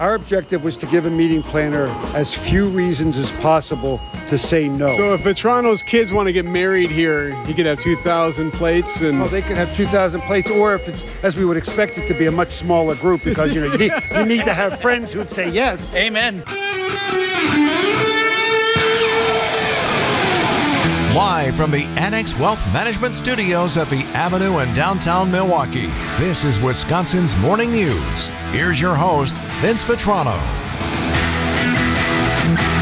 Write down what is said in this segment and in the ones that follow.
Our objective was to give a meeting planner as few reasons as possible to say no. So if Vitrano's kids want to get married here, he could have 2,000 plates and. Oh, they could have 2,000 plates, or if it's as we would expect it to be a much smaller group, because you know you need, you need to have friends who'd say yes. Amen. Live from the Annex Wealth Management Studios at the Avenue in downtown Milwaukee, this is Wisconsin's Morning News. Here's your host, Vince Vitrano.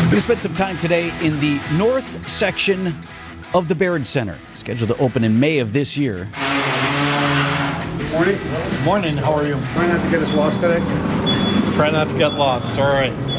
Going to spend some time today in the north section of the Baird Center, scheduled to open in May of this year. Morning. Morning, how are you? Try not to get us lost today. Try not to get lost, all right.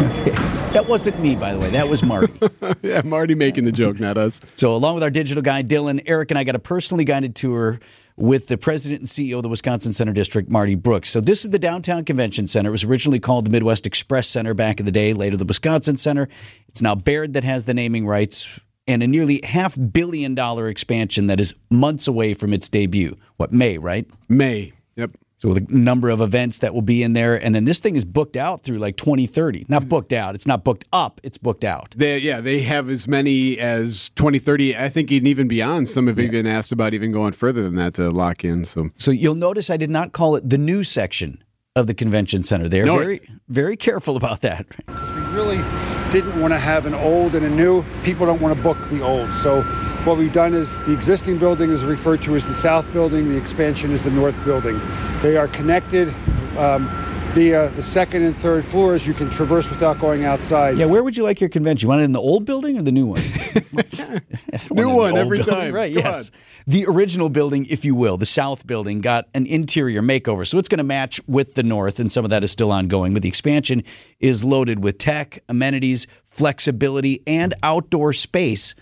That wasn't me, by the way. That was Marty. yeah, Marty making the joke, not us. so, along with our digital guy, Dylan, Erik, and I got a personally guided tour with the president and CEO of the Wisconsin Center District, Marty Brooks. So, this is the downtown convention center. It was originally called the Midwest Express Center back in the day, later the Wisconsin Center. It's now Baird that has the naming rights and a nearly half billion dollar expansion that is months away from its debut. What, May, right? May. Yep. So the number of events that will be in there, and then this thing is booked out through like 2030. Not mm-hmm. booked out. It's not booked up. It's booked out. They, yeah, they have as many as 2030. I think even beyond. Some have even asked about even going further than that to lock in. So So you'll notice I did not call it the new section of the convention center. They're No. very very careful about that. We really didn't want to have an old and a new. People don't want to book the old. So what we've done is the existing building is referred to as the south building. The expansion is the north building. They are connected um, via the second and third floors. You can traverse without going outside. Yeah, where would you like your convention? You want it in the old building or the new one? New one every building, time. Right, Come yes. The original building, if you will, the south building, got an interior makeover. So it's going to match with the north, and some of that is still ongoing. But the expansion is loaded with tech, amenities, flexibility, and outdoor space.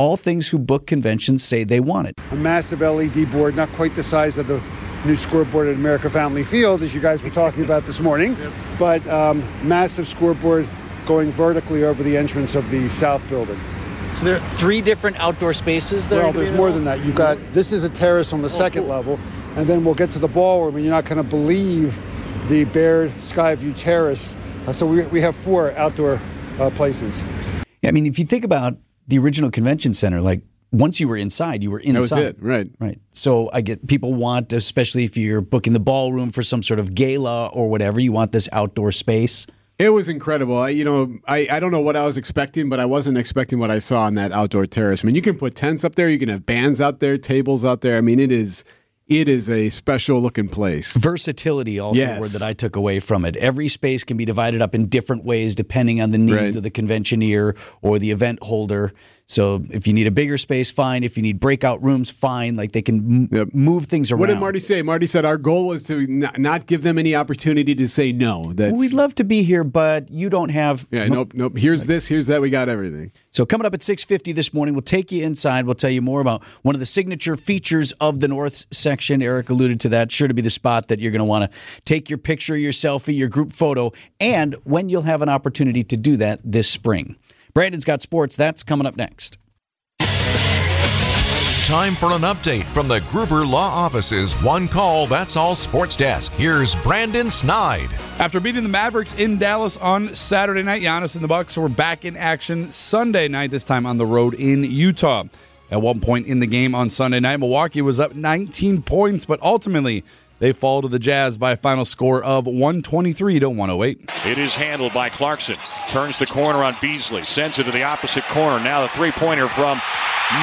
All things who book conventions say they want it. a massive LED board, not quite the size of the new scoreboard at America Family Field, as you guys were talking about this morning, but um, massive scoreboard going vertically over the entrance of the south building. So there are three different outdoor spaces there. Well, there's more than that. You've got this is a terrace on the second level, and then we'll get to the ballroom, and you're not going to believe the Baird Skyview Terrace. Uh, so we, we have four outdoor uh, places. Yeah, I mean, if you think about the original convention center, like once you were inside, you were inside. it. Right. Right. So I get people want, especially if you're booking the ballroom for some sort of gala or whatever, you want this outdoor space. It was incredible. I, you know, I, I don't know what I was expecting, but I wasn't expecting what I saw on that outdoor terrace. I mean, you can put tents up there, you can have bands out there, tables out there. I mean, it is it is a special looking place. Versatility also Yes. a word that I took away from it. Every space can be divided up in different ways depending on the needs Right. of the conventioneer or the event holder. So if you need a bigger space, fine. If you need breakout rooms, fine. Like they can m- Yep. move things around. What did Marty say? Marty said our goal was to not, not give them any opportunity to say no. That We'd love to be here, but you don't have. yeah, nope, nope. Here's this, here's that. We got everything. So coming up at 6:50 this morning, we'll take you inside. We'll tell you more about one of the signature features of the north section. Erik alluded to that. Sure to be the spot that you're going to want to take your picture, your selfie, your group photo, and when you'll have an opportunity to do that this spring. Brandon's got sports. That's coming up next. Time for an update from the Gruber Law Office's One Call That's All Sports Desk. Here's Brandon Snide. After beating the Mavericks in Dallas on Saturday night, Giannis and the Bucks were back in action Sunday night, this time on the road in Utah. At one point in the game on Sunday night, Milwaukee was up 19 points, but ultimately they fall to the Jazz by a final score of 123 to 108. It is handled by Clarkson. Turns the corner on Beasley. Sends it to the opposite corner. Now the three pointer from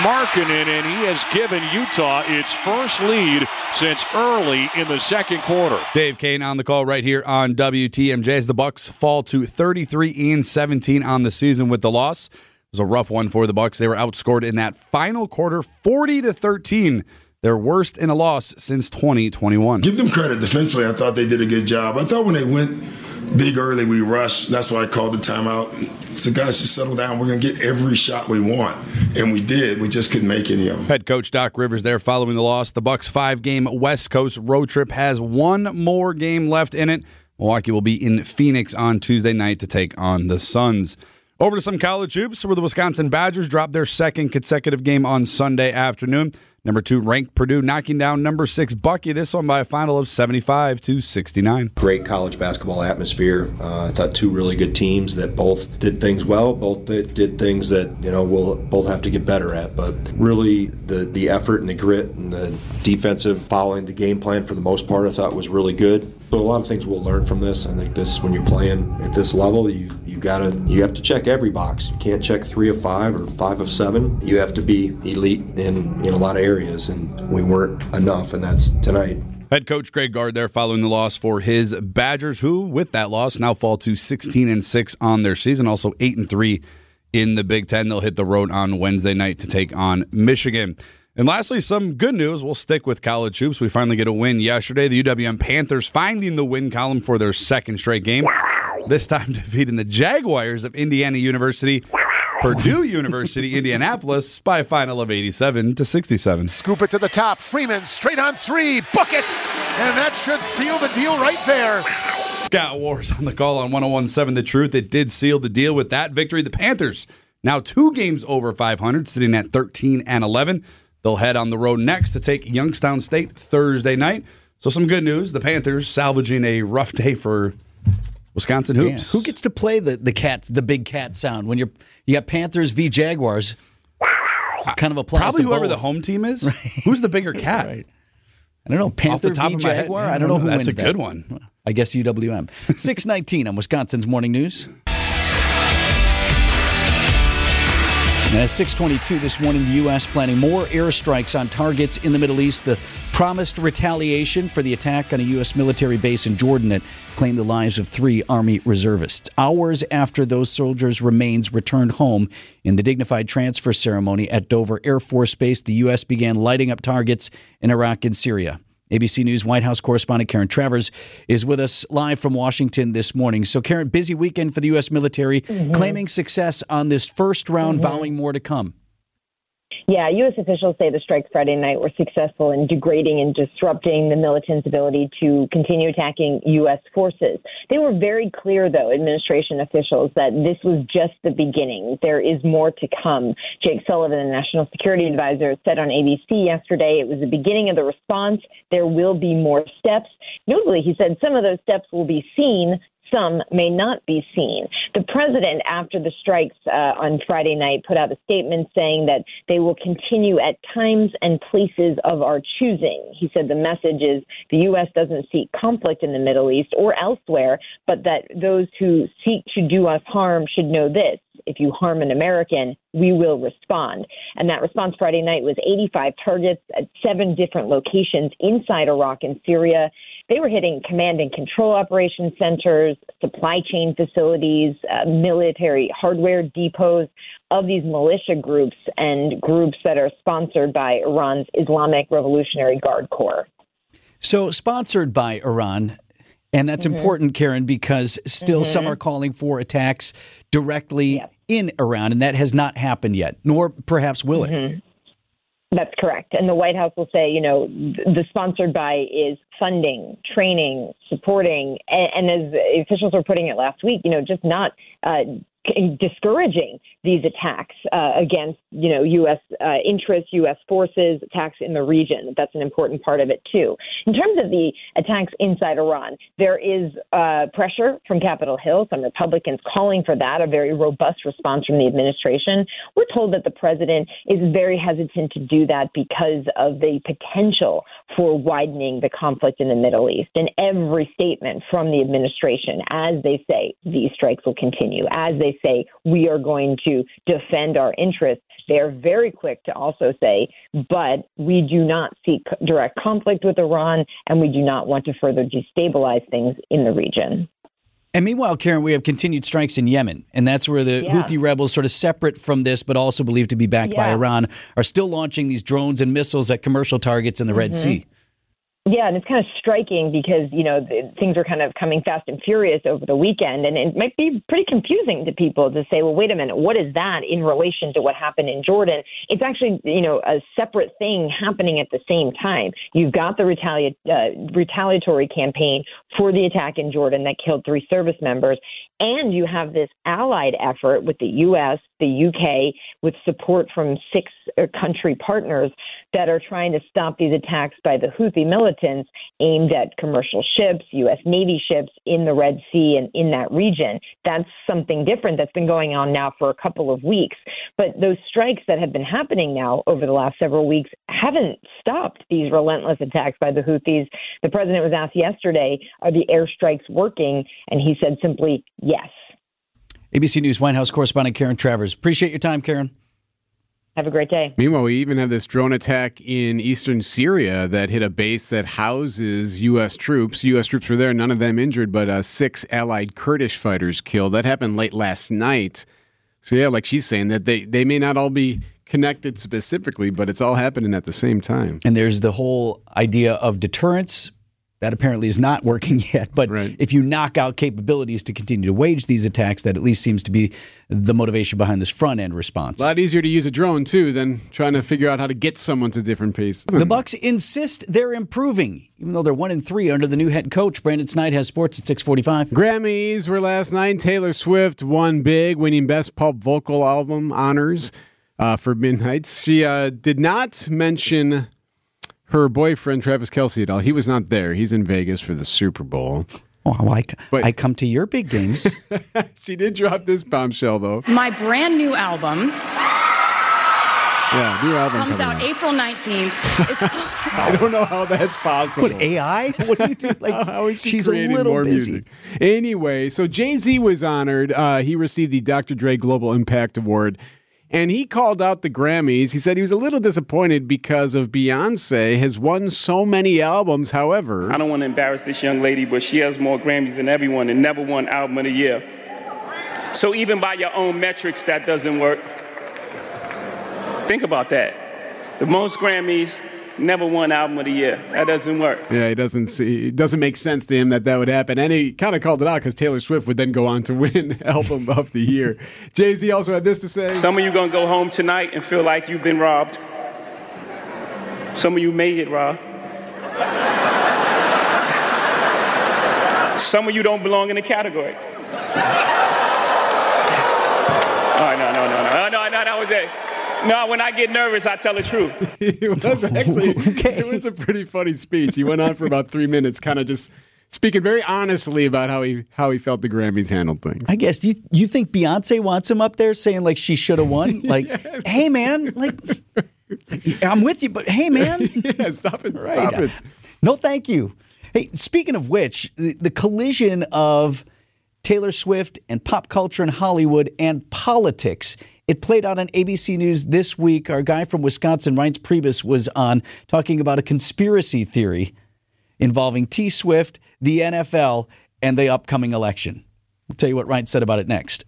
Markkanen, and he has given Utah its first lead since early in the second quarter. Dave Koehn on the call right here on WTMJ as the Bucks fall to 33 and 17 on the season with the loss. It was a rough one for the Bucks. They were outscored in that final quarter 40 to 13. Their worst in a loss since 2021. Give them credit defensively. I thought they did a good job. I thought when they went big early, we rushed. That's why I called the timeout. So guys, just settle down. We're gonna get every shot we want, and we did. We just couldn't make any of them. Head coach Doc Rivers there following the loss. The Bucks five-game West Coast road trip has one more game left in it. Milwaukee will be in Phoenix on Tuesday night to take on the Suns. Over to some college hoops where the Wisconsin Badgers dropped their second consecutive game on Sunday afternoon. Number two ranked Purdue knocking down number six Bucky. This one by a final of 75 to 69. Great college basketball atmosphere. Uh, I thought two really good teams that both did things well, both did, things that you know we'll both have to get better at. But really, the the effort and the grit and the defensive following the game plan for the most part, I thought was really good. So a lot of things we'll learn from this. I think this when you're playing at this level, you you gotta you have to check every box. You can't check three of five or five of seven. You have to be elite in in a lot of areas, and we weren't enough, and that's tonight. Head coach Greg Gard there following the loss for his Badgers, who with that loss now fall to 16 and six on their season, also eight and three in the Big Ten. They'll hit the road on Wednesday night to take on Michigan. And lastly, some good news. We'll stick with college hoops. We finally get a win yesterday. The UWM Panthers finding the win column for their second straight game. This time defeating the Jaguars of Indiana University. Purdue University, Indianapolis by a final of 87 to 67. Scoop it to the top. Freeman straight on three. Bucket. And that should seal the deal right there. Scott Wars on the call on 1017 The Truth. It did seal the deal with that victory. The Panthers now two games over 500, sitting at 13 and 11. They'll head on the road next to take Youngstown State Thursday night. So some good news. The Panthers salvaging a rough day for Wisconsin hoops. Who gets to play the the cats the big cat sound when you're you got Panthers v Jaguars? Kind of applies Probably whoever both. the home team is. Who's the bigger cat? Right. I don't know. Off the top v of head, Jaguar. yeah, I don't know who That's wins a good that. one. I guess UWM. 619 on Wisconsin's Morning News. Uh, and at 622 this morning, the U.S. planning more airstrikes on targets in the Middle East. The promised retaliation for the attack on a U.S. military base in Jordan that claimed the lives of three Army reservists. Hours after those soldiers' remains returned home in the dignified transfer ceremony at Dover Air Force Base, the U.S. began lighting up targets in Iraq and Syria. ABC News White House correspondent Karen Travers is with us live from Washington this morning. So, Karen, busy weekend for the U.S. military, mm-hmm. claiming success on this first round, mm-hmm. vowing more to come. Yeah, U.S. officials say the strikes Friday night were successful in degrading and disrupting the militants' ability to continue attacking U.S. forces. They were very clear, though, administration officials, that this was just the beginning. There is more to come. Jake Sullivan, the national security advisor, said on ABC yesterday it was the beginning of the response. There will be more steps. Notably, he said some of those steps will be seen, some may not be seen. The president, after the strikes uh, on Friday night, put out a statement saying that they will continue at times and places of our choosing. He said the message is the U.S. doesn't seek conflict in the Middle East or elsewhere, but that those who seek to do us harm should know this. If you harm an American, we will respond. And that response Friday night was 85 targets at seven different locations inside Iraq and Syria. They were hitting command and control operation centers, supply chain facilities, uh, military hardware depots of these militia groups and groups that are sponsored by Iran's Islamic Revolutionary Guard Corps. So, sponsored by Iran. And that's mm-hmm. important, Karen, because still some mm-hmm. are calling for attacks directly in Iran, and that has not happened yet, nor perhaps will it. Mm-hmm. That's correct. And the White House will say, you know, the sponsored by is funding, training, supporting, and, and as officials were putting it last week, you know, just not uh, discouraging these attacks uh, against, you know, U.S. Uh, interests, U.S. forces, attacks in the region. That's an important part of it too. In terms of the attacks inside Iran, there is uh, pressure from Capitol Hill. Some Republicans calling for that, a very robust response from the administration. We're told that the president is very hesitant to do that because of the potential for widening the conflict in the Middle East. And every statement from the administration, as they say, these strikes will continue, as they say, we are going to defend our interests, they are very quick to also say, but we do not seek direct conflict with Iran and we do not want to further destabilize things in the region. And meanwhile, Karen, we have continued strikes in Yemen, and that's where the Yeah. Houthi rebels, sort of separate from this, but also believed to be backed by Iran, are still launching these drones and missiles at commercial targets in the Red Mhm. Sea. Yeah, and it's kind of striking because you know the, things are kind of coming fast and furious over the weekend, and it might be pretty confusing to people to say, "Well, wait a minute, what is that in relation to what happened in Jordan?" It's actually you know a separate thing happening at the same time. You've got the retali- uh, retaliatory campaign for the attack in Jordan that killed three service members, and you have this allied effort with the U.S., the UK, with support from six uh, country partners that are trying to stop these attacks by the Houthi militants aimed at commercial ships, U.S. Navy ships in the Red Sea and in that region. That's something different that's been going on now for a couple of weeks. But those strikes that have been happening now over the last several weeks haven't stopped these relentless attacks by the Houthis. The president was asked yesterday, are the airstrikes working? And he said simply, yes. ABC News White House correspondent Karen Travers. Appreciate your time, Karen. Have a great day. Meanwhile, we even have this drone attack in eastern Syria that hit a base that houses U.S. troops. U.S. troops were there, none of them injured, but uh, six allied Kurdish fighters killed. That happened late last night. So, yeah, like she's saying, that they, they may not all be connected specifically, but it's all happening at the same time. And there's the whole idea of deterrence. That apparently is not working yet. But Right. if you knock out capabilities to continue to wage these attacks, that at least seems to be the motivation behind this front end response. A lot easier to use a drone, too, than trying to figure out how to get someone to a different piece. The Bucks insist they're improving, even though they're one and three under the new head coach. Brandon Snide has sports at six forty-five. Grammys were last night. Taylor Swift won big, winning Best Pop Vocal Album honors uh, for Midnights. She uh, did not mention her boyfriend, Travis Kelce, at all. He was not there. He's in Vegas for the Super Bowl. Oh, well, I, But- I come to your big games. She did drop this bombshell, though. My brand new album Yeah, new album comes coming out April 19th. It's I don't know how that's possible. what AI? What do you do? Like How is she she's a little more busy. music? Anyway, so Jay Z was honored. Uh, he received the Dr. Dre Global Impact Award, and he called out the Grammys. He said he was a little disappointed because of Beyonce has won so many albums. However, I don't want to embarrass this young lady, but she has more Grammys than everyone and never won Album of the Year. So even by your own metrics, that doesn't work. Think about that. The most Grammys, never won Album of the Year. That doesn't work. yeah, it doesn't see. It doesn't make sense to him that that would happen, and he kind of called it out because Taylor Swift would then go on to win Album of the Year. Jay Z also had this to say. Some of you gonna go home tonight and feel like you've been robbed. Some of you may get robbed. Some of you don't belong in the category. All right, no, no, no, no, no, no, that was it. No, when I get nervous, I tell the truth. it was actually it was a pretty funny speech. He went on for about three minutes, kind of just speaking very honestly about how he how he felt the Grammys handled things. I guess you you think Beyonce wants him up there saying like she should have won? Like, hey man, like I'm with you, but hey man, yeah, stop it, Right. stop it. no thank you. Hey, speaking of which, the, the collision of Taylor Swift and pop culture in Hollywood and politics. It played out on ABC News this week. Our guy from Wisconsin, Reince Priebus, was on talking about a conspiracy theory involving T Swift, the NFL, and the upcoming election. I'll tell you what Reince said about it next.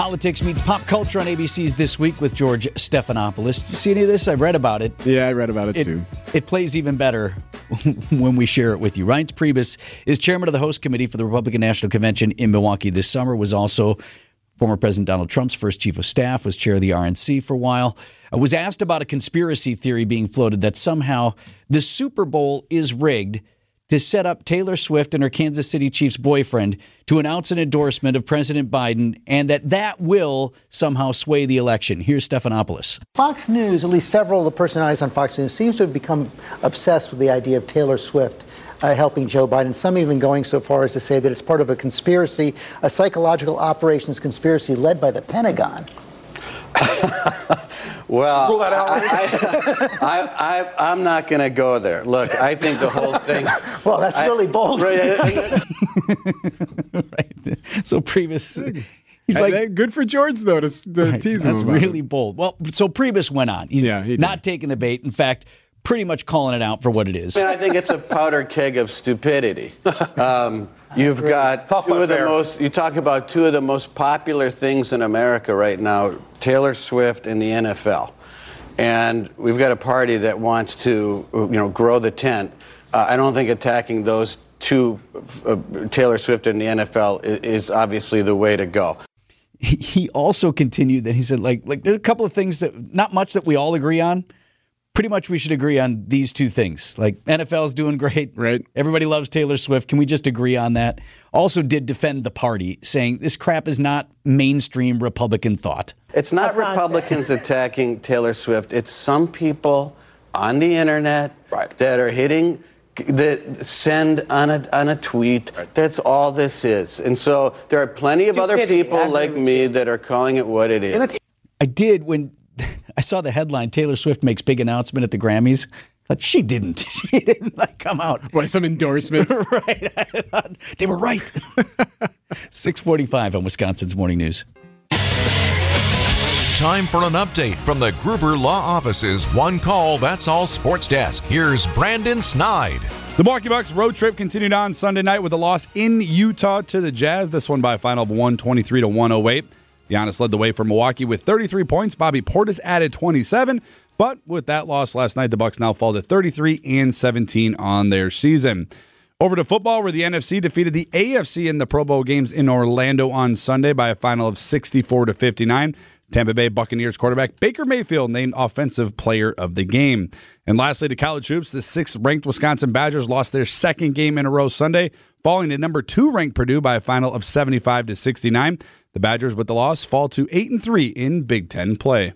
Politics meets pop culture on ABC's this week with George Stephanopoulos. You see any of this? I read about it. Yeah, I read about it, It, too. it plays even better when we share it with you. Reince Priebus is chairman of the host committee for the Republican National Convention in Milwaukee this summer. Was also former President Donald Trump's first chief of staff. Was chair of the RNC for a while. Was asked about a conspiracy theory being floated that somehow the Super Bowl is rigged to set up Taylor Swift and her Kansas City Chiefs boyfriend to announce an endorsement of President Biden, and that that will somehow sway the election. Here's Stephanopoulos. Fox News, at least several of the personalities on Fox News, seems to have become obsessed with the idea of Taylor Swift uh, helping Joe Biden. Some even going so far as to say that it's part of a conspiracy, a psychological operations conspiracy led by the Pentagon. Well, Rule that out, I, I, I, I'm not going to go there. Look, I think the whole thing. Well, that's I- really bold. Right, uh, I- So Priebus, he's Hey, like, that- good for George though to, to tease him that's about it. really bold. Well, so Priebus went on. He's Yeah, he not taking the bait. In fact, pretty much calling it out for what it is. I mean, I think it's a powder keg of stupidity. Um, you've got Tough two of the fair. most. You talk about two of the most popular things in America right now: Taylor Swift and the NFL. and we've got a party that wants to, you know, grow the tent. Uh, I don't think attacking those two, uh, Taylor Swift and the NFL, is, is obviously the way to go. He, he also continued that he said, like, like there's a couple of things that not much that we all agree on. Pretty much we should agree on these two things. Like NFL is doing great. Right. Everybody loves Taylor Swift. Can we just agree on that? Also did defend the party, saying this crap is not mainstream Republican thought. It's not Republicans attacking Taylor Swift. It's some people on the internet that are hitting that send on a on a tweet. That's all this is. And so there are plenty of other people like me that are calling it what it is. I did when I saw the headline Taylor Swift makes big announcement at the Grammys. Like she didn't. She didn't like come out. What some endorsement? right. I thought they were right. 645 on Wisconsin's Morning News. Time for an update from the Gruber Law Office's One Call That's All Sports Desk. Here's Brandon Snide. The Milwaukee Bucks road trip continued on Sunday night with a loss in Utah to the Jazz. This one by a final of 123 to 108. Giannis led the way for Milwaukee with 33 points. Bobby Portis added 27. But with that loss last night, the Bucks now fall to 33 and 17 on their season. Over to football, where the NFC defeated the AFC in the Pro Bowl games in Orlando on Sunday by a final of 64 to 59. Tampa Bay Buccaneers quarterback Baker Mayfield named Offensive Player of the Game. And lastly, to college hoops, the sixth ranked Wisconsin Badgers lost their second game in a row Sunday, falling to number two ranked Purdue by a final of 75 to 69. The Badgers, with the loss, fall to 8 and 3 in Big Ten play.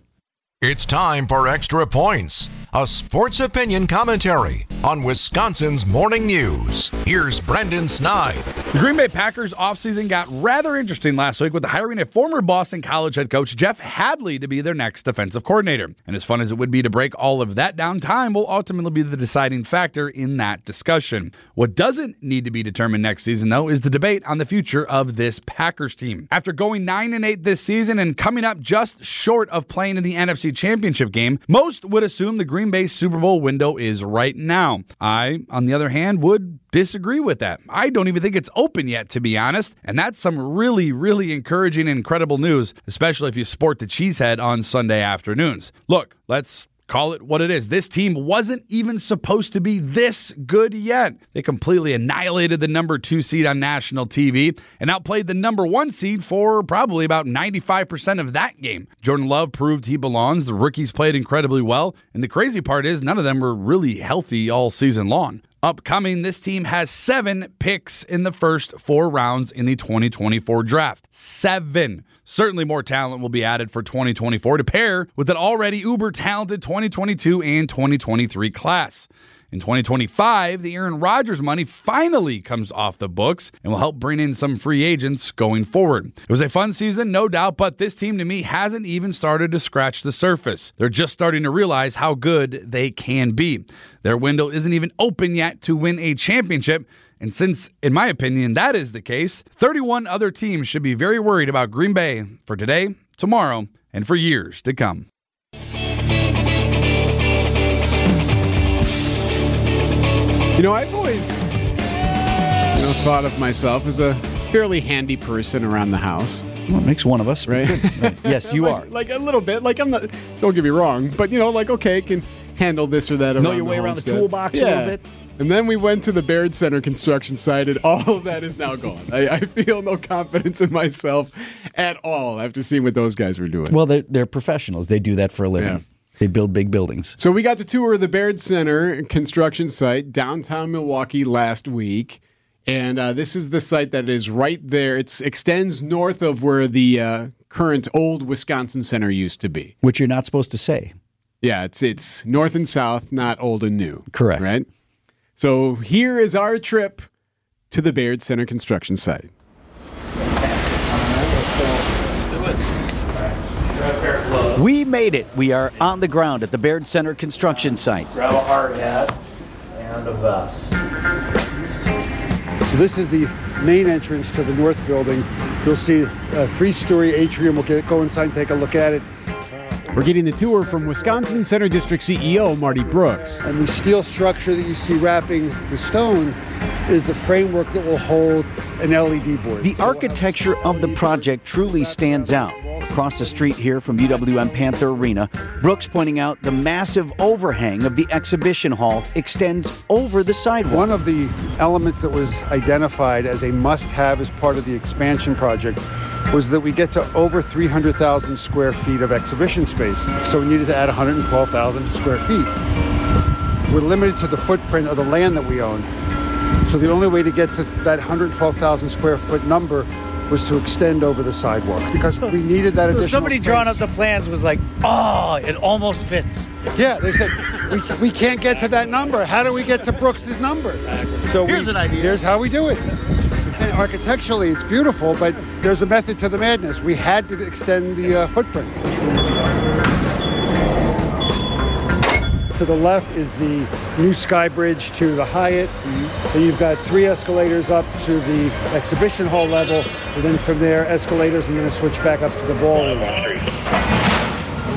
It's time for Extra Points, a sports opinion commentary on Wisconsin's Morning News. Here's Brendan Snide. The Green Bay Packers offseason got rather interesting last week with the hiring of former Boston College head coach, Jeff Hafley, to be their next defensive coordinator. And as fun as it would be to break all of that down, time will ultimately be the deciding factor in that discussion. What doesn't need to be determined next season, though, is the debate on the future of this Packers team. After going 9 and 8 this season and coming up just short of playing in the NFC Championship game, most would assume the Green Bay Super Bowl window is right now. I, on the other hand, would disagree with that. I don't even think it's open yet, to be honest. And that's some really, really encouraging and incredible news, especially if you sport the cheesehead on Sunday afternoons. Look, let's call it what it is. This team wasn't even supposed to be this good yet. They completely annihilated the number two seed on national TV and outplayed the number one seed for probably about 95% of that game. Jordan Love proved he belongs. The rookies played incredibly well. And the crazy part is, none of them were really healthy all season long. Upcoming, this team has seven picks in the first four rounds in the 2024 draft. Seven. Certainly more talent will be added for 2024 to pair with an already uber talented 2022 and 2023 class. In 2025, the Aaron Rodgers money finally comes off the books and will help bring in some free agents going forward. It was a fun season, no doubt, but this team to me hasn't even started to scratch the surface. They're just starting to realize how good they can be. Their window isn't even open yet to win a championship. And since, in my opinion, that is the case, 31 other teams should be very worried about Green Bay for today, tomorrow, and for years to come. Know, I've always you know thought of myself as a fairly handy person around the house. Well, it makes one of us, right? yes, you like, are. Like a little bit. Like I'm not. Don't get me wrong, but you know, like okay, can handle this or that. Know your way around the toolbox a little bit. And then we went to the Baird Center construction site, and all of that is now gone. I, I feel no confidence in myself at all after seeing what those guys were doing. Well, they're, they're professionals. They do that for a living. Yeah. They build big buildings. So we got to tour the Baird Center construction site downtown Milwaukee last week, and uh, this is the site that is right there. It extends north of where the uh, current old Wisconsin Center used to be. Which you're not supposed to say. Yeah, it's it's north and south, not old and new. Correct. Right. So here is our trip to the Baird Center construction site. We made it. We are on the ground at the Baird Center construction site. Grab a hard hat and a vest. So this is the main entrance to the north building. You'll see a three-story atrium. We'll get, go inside and take a look at it. We're getting the tour from Wisconsin Center District CEO Marty Brooks. And the steel structure that you see wrapping the stone is the framework that will hold an LED board. The architecture of the project truly stands out. across the street here from UWM Panther Arena. Brooks pointing out the massive overhang of the exhibition hall extends over the sidewalk. One of the elements that was identified as a must have as part of the expansion project was that we get to over 300,000 square feet of exhibition space. So we needed to add 112,000 square feet. We're limited to the footprint of the land that we own. So the only way to get to that 112,000 square foot number was to extend over the sidewalk because we needed that So additional somebody space. drawing up the plans was like, oh, it almost fits. Yeah, they said we, we can't get to that number. How do we get to Brooks's number? So Here's we- an idea. Here's how we do it. And architecturally, it's beautiful, but there's a method to the madness. We had to extend the uh, footprint. To the left is the new Sky Bridge to the Hyatt. Then you've got three escalators up to the exhibition hall level, and then from there, escalators, and then a switch back up to the ballroom.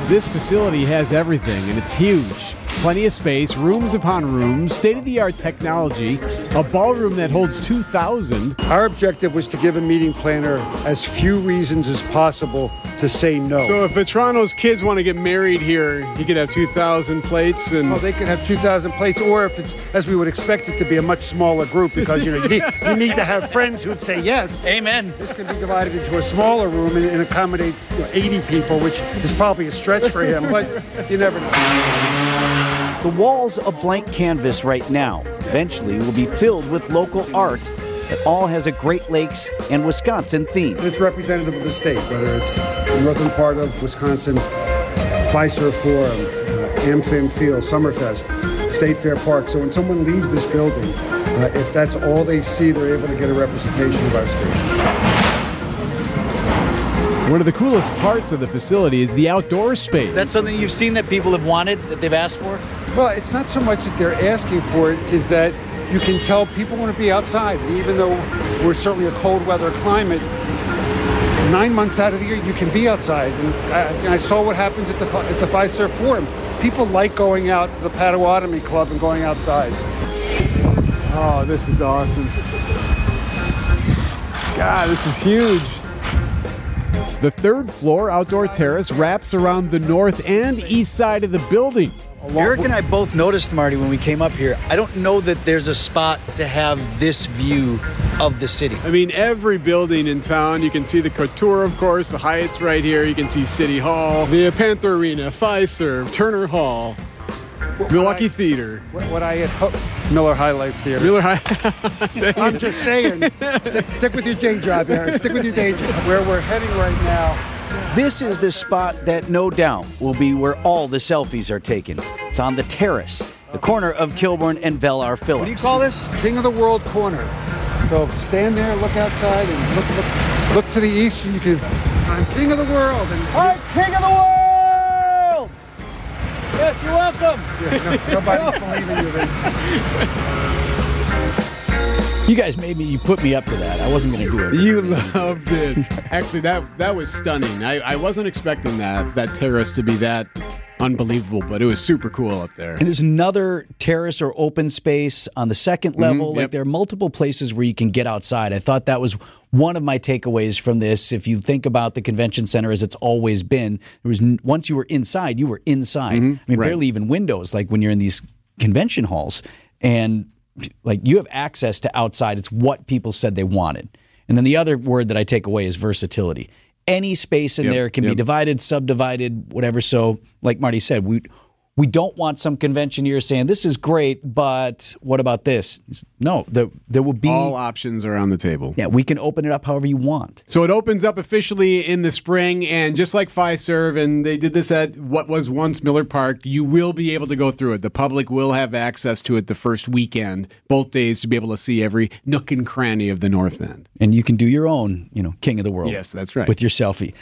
This facility has everything, and it's huge. Plenty of space, rooms upon rooms, state of the art technology, a ballroom that holds 2,000. Our objective was to give a meeting planner as few reasons as possible to say no. So if Vitrano's kids want to get married here, you could have 2,000 plates and. Oh, they could have 2,000 plates, or if it's as we would expect it to be, a much smaller group because you know you need, you need to have friends who'd say yes. Amen. This could be divided into a smaller room and, and accommodate you know, 80 people, which is probably a stretch for him, but you never know. The walls a blank canvas right now. Eventually will be filled with local art that all has a Great Lakes and Wisconsin theme. It's representative of the state, whether it's the northern part of Wisconsin, Fiserv Forum, uh, AmFam Field, Summerfest, State Fair Park. So when someone leaves this building, uh, if that's all they see, they're able to get a representation of our state. One of the coolest parts of the facility is the outdoor space. That's something you've seen that people have wanted, that they've asked for? Well, it's not so much that they're asking for it, is that you can tell people want to be outside. Even though we're certainly a cold weather climate, nine months out of the year you can be outside. And I, and I saw what happens at the at the Fiserv Forum. People like going out to the Potawatomi Club and going outside. Oh, this is awesome. God, this is huge. The third floor outdoor terrace wraps around the north and east side of the building. Erik and I both noticed, Marty, when we came up here. I don't know that there's a spot to have this view of the city. I mean, every building in town, you can see the Couture, of course, the Hyatt's right here. You can see City Hall, the Panther Arena, Fiserv, Turner Hall, Milwaukee Theater. What, what I had hoped, Miller High Life Theater. Miller High. I'm just saying, stick, stick with your day job, Erik. Stick with your day job. Where we're heading right now. This is the spot that no doubt will be where all the selfies are taken. It's on the terrace, the corner of Kilbourn and Vel R. Phillips. What do you call this? King of the World corner. So stand there, look outside, and look look, look to the east, and you can. I'm king of the world. And I'm king of the world! Yes, you're welcome. Yeah, no, nobody's believing you. Then. You guys made me, you put me up to that. I wasn't going to do it. You loved it. Actually, that that was stunning. I, I wasn't expecting that that terrace to be that unbelievable, but it was super cool up there. And there's another terrace or open space on the second mm-hmm, level. Like yep. there are multiple places where you can get outside. I thought that was one of my takeaways from this. If you think about the convention center as it's always been, there was once you were inside, you were inside. Mm-hmm, I mean, right. barely even windows. Like when you're in these convention halls, and like you have access to outside. It's what people said they wanted. And then the other word that I take away is versatility. Any space in Yep, there can be divided, subdivided, whatever. So, like Marty said, we we don't want some conventioneer saying this is great, but what about this? No, there there will be All options are on the table. yeah. We can open it up however you want. So it opens up officially in the spring, and just like Fiserv, and they did this at what was once Miller Park, you will be able to go through it. The public will have access to it the first weekend, both days, to be able to see every nook and cranny of the North End. And you can do your own, you know, king of the world. Yes, that's right. With your selfie.